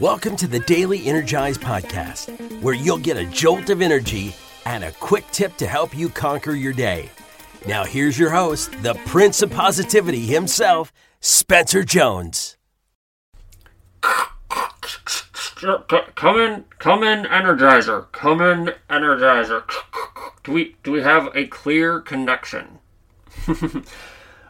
Welcome to the Daily Energize Podcast, where you'll get a jolt of energy and a quick tip to help you conquer your day. Now, here's your host, the Prince of Positivity himself, Spencer Jones. Come in, come in, Energizer. Come in, Energizer. Do we do we have a clear connection?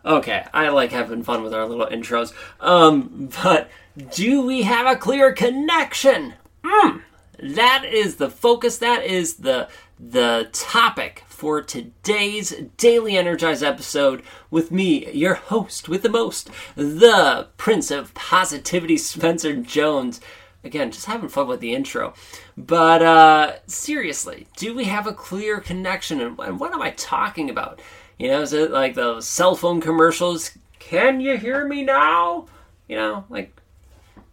okay, I like having fun with our little intros. Um, but do we have a clear connection? Mm, that is the focus. That is the the topic for today's Daily Energize episode with me, your host with the most, the Prince of Positivity, Spencer Jones. Again, just having fun with the intro. But uh, seriously, do we have a clear connection? And what am I talking about? You know, is it like those cell phone commercials? Can you hear me now? You know, like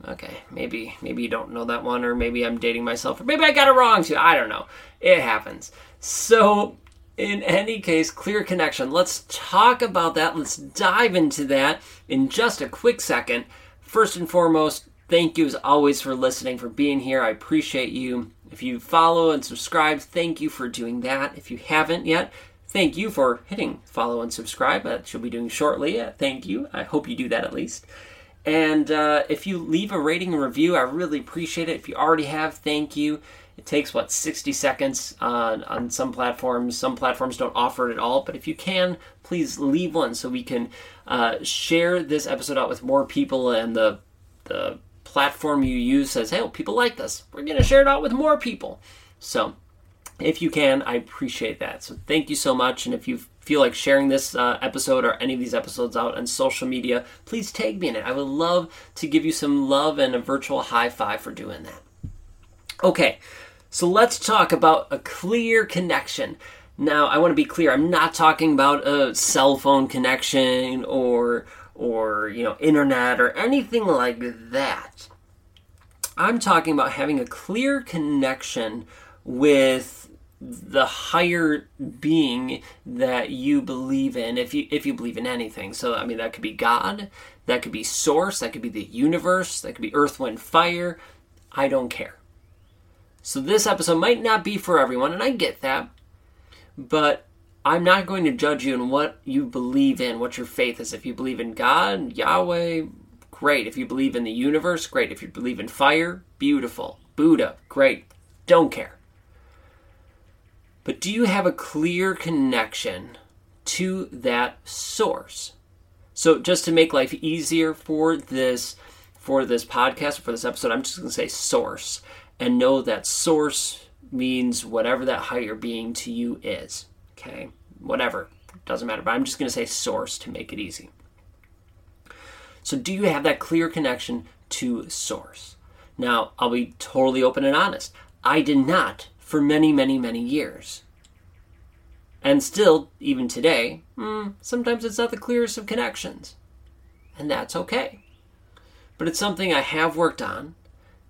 Okay, maybe maybe you don't know that one, or maybe I'm dating myself, or maybe I got it wrong too. I don't know. It happens. So, in any case, clear connection. Let's talk about that. Let's dive into that in just a quick second. First and foremost, thank you as always for listening, for being here. I appreciate you. If you follow and subscribe, thank you for doing that. If you haven't yet, thank you for hitting follow and subscribe. That should be doing shortly. Thank you. I hope you do that at least. And uh, if you leave a rating and review, I really appreciate it. If you already have, thank you. It takes, what, 60 seconds uh, on some platforms. Some platforms don't offer it at all. But if you can, please leave one so we can uh, share this episode out with more people and the, the platform you use says, hey, well, people like this. We're going to share it out with more people. So if you can, I appreciate that. So thank you so much. And if you feel like sharing this uh, episode or any of these episodes out on social media, please tag me in it. I would love to give you some love and a virtual high five for doing that. Okay, so let's talk about a clear connection. Now, I want to be clear. I'm not talking about a cell phone connection or or you know internet or anything like that. I'm talking about having a clear connection with the higher being that you believe in if you if you believe in anything so i mean that could be god that could be source that could be the universe that could be earth wind fire i don't care so this episode might not be for everyone and i get that but i'm not going to judge you in what you believe in what your faith is if you believe in god yahweh great if you believe in the universe great if you believe in fire beautiful buddha great don't care but do you have a clear connection to that source? So just to make life easier for this for this podcast for this episode, I'm just going to say source and know that source means whatever that higher being to you is. Okay? Whatever. Doesn't matter, but I'm just going to say source to make it easy. So do you have that clear connection to source? Now, I'll be totally open and honest. I did not for many, many, many years. And still, even today, hmm, sometimes it's not the clearest of connections. And that's okay. But it's something I have worked on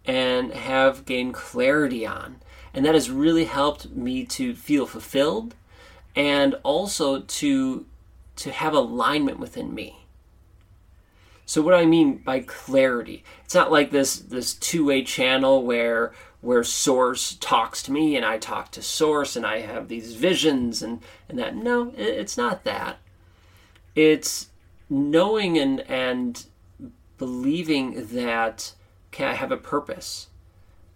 and have gained clarity on. And that has really helped me to feel fulfilled and also to, to have alignment within me. So what do I mean by clarity? It's not like this this two-way channel where where source talks to me and I talk to source and I have these visions and, and that. No, it's not that. It's knowing and, and believing that, okay, I have a purpose.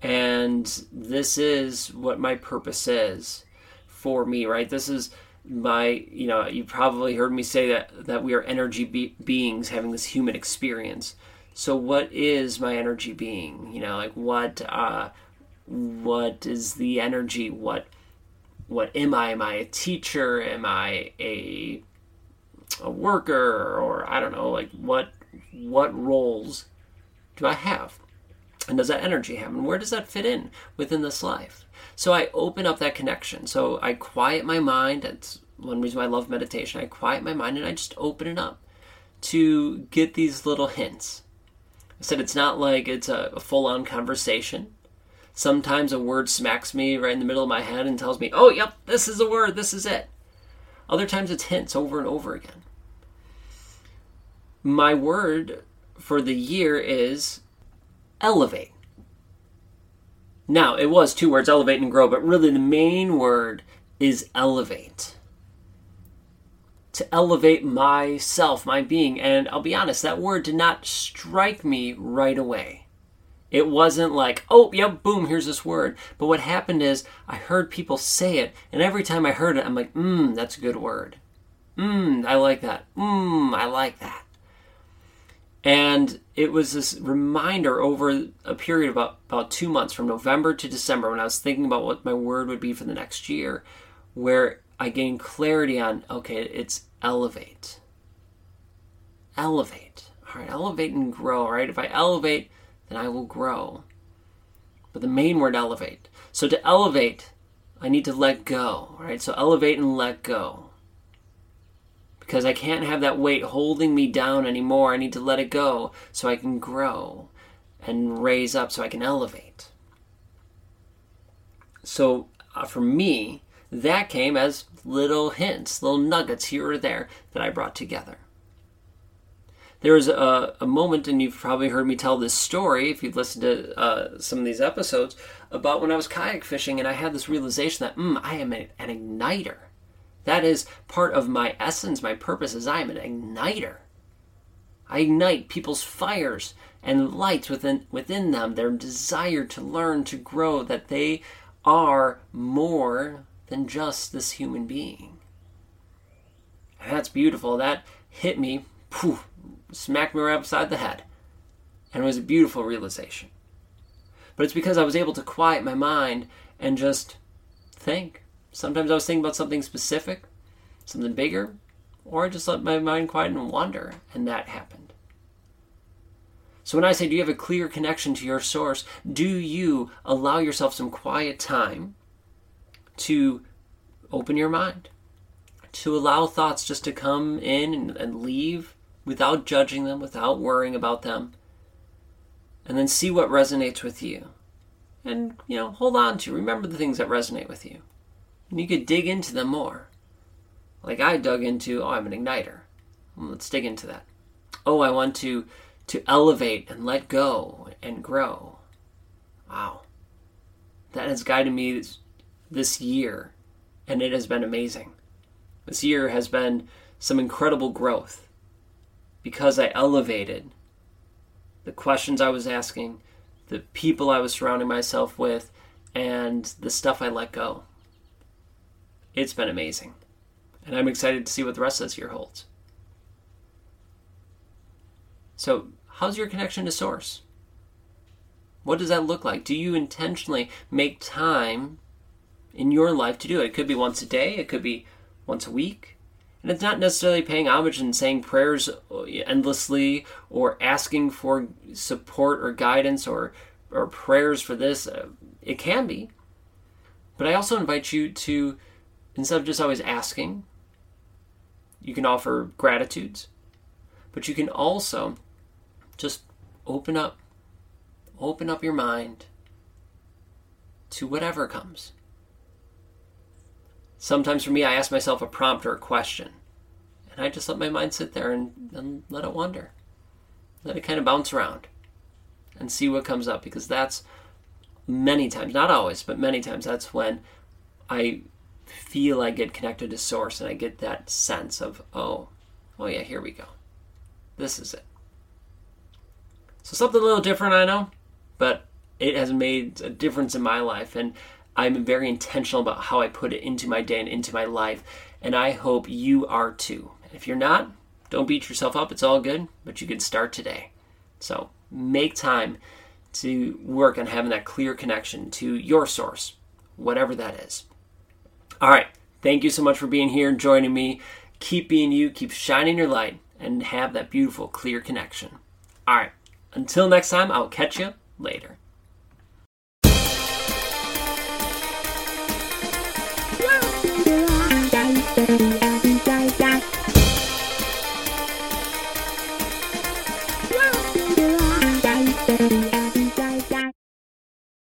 And this is what my purpose is for me, right? This is my, you know, you probably heard me say that, that we are energy be- beings having this human experience. So what is my energy being? You know, like what, uh, what is the energy? What what am i? Am i a teacher? Am i a a worker? Or i don't know like what what roles do i have? And does that energy have? And where does that fit in within this life so i open up that connection so i quiet my mind that's one reason why i love meditation i quiet my mind and i just open it up to get these little hints i said it's not like it's a, a full-on conversation Sometimes a word smacks me right in the middle of my head and tells me, oh, yep, this is a word, this is it. Other times it's hints over and over again. My word for the year is elevate. Now, it was two words, elevate and grow, but really the main word is elevate. To elevate myself, my being. And I'll be honest, that word did not strike me right away. It wasn't like, oh, yep, boom, here's this word. But what happened is I heard people say it, and every time I heard it, I'm like, mmm, that's a good word. Mmm, I like that. Mmm, I like that. And it was this reminder over a period of about, about two months, from November to December, when I was thinking about what my word would be for the next year, where I gained clarity on okay, it's elevate. Elevate. All right, elevate and grow, right? If I elevate, then I will grow. But the main word elevate. So to elevate, I need to let go, right? So elevate and let go because I can't have that weight holding me down anymore. I need to let it go so I can grow and raise up so I can elevate. So uh, for me, that came as little hints, little nuggets here or there that I brought together. There was a, a moment, and you've probably heard me tell this story if you've listened to uh, some of these episodes, about when I was kayak fishing and I had this realization that, mm, I am an igniter. That is part of my essence, my purpose is I am an igniter. I ignite people's fires and lights within within them, their desire to learn, to grow, that they are more than just this human being. And that's beautiful. That hit me, poof, smacked me right upside the head. And it was a beautiful realization. But it's because I was able to quiet my mind and just think Sometimes I was thinking about something specific, something bigger, or I just let my mind quiet and wander, and that happened. So when I say, do you have a clear connection to your source? Do you allow yourself some quiet time to open your mind? To allow thoughts just to come in and, and leave without judging them, without worrying about them, and then see what resonates with you. And, you know, hold on to, remember the things that resonate with you. And you could dig into them more. Like I dug into, oh, I'm an igniter. Mm, let's dig into that. Oh, I want to to elevate and let go and grow. Wow. That has guided me this, this year, and it has been amazing. This year has been some incredible growth because I elevated the questions I was asking, the people I was surrounding myself with, and the stuff I let go. It's been amazing. And I'm excited to see what the rest of this year holds. So, how's your connection to Source? What does that look like? Do you intentionally make time in your life to do it? It could be once a day, it could be once a week. And it's not necessarily paying homage and saying prayers uh, endlessly or asking for support or guidance or, or prayers for this. Uh, it can be. But I also invite you to Instead of just always asking, you can offer gratitudes, but you can also just open up, open up your mind to whatever comes. Sometimes for me, I ask myself a prompt or a question, and I just let my mind sit there and, and let it wander. Let it kind of bounce around and see what comes up because that's many times, not always, but many times, that's when I feel I get connected to source and I get that sense of, oh, oh yeah, here we go. This is it. So something a little different, I know, but it has made a difference in my life and I'm very intentional about how I put it into my day and into my life, and I hope you are too. If you're not, don't beat yourself up. It's all good, but you can start today. So make time to work on having that clear connection to your source, whatever that is. All right. Thank you so much for being here and joining me. Keep being you, keep shining your light, and have that beautiful, clear connection. All right. Until next time, I'll catch you later.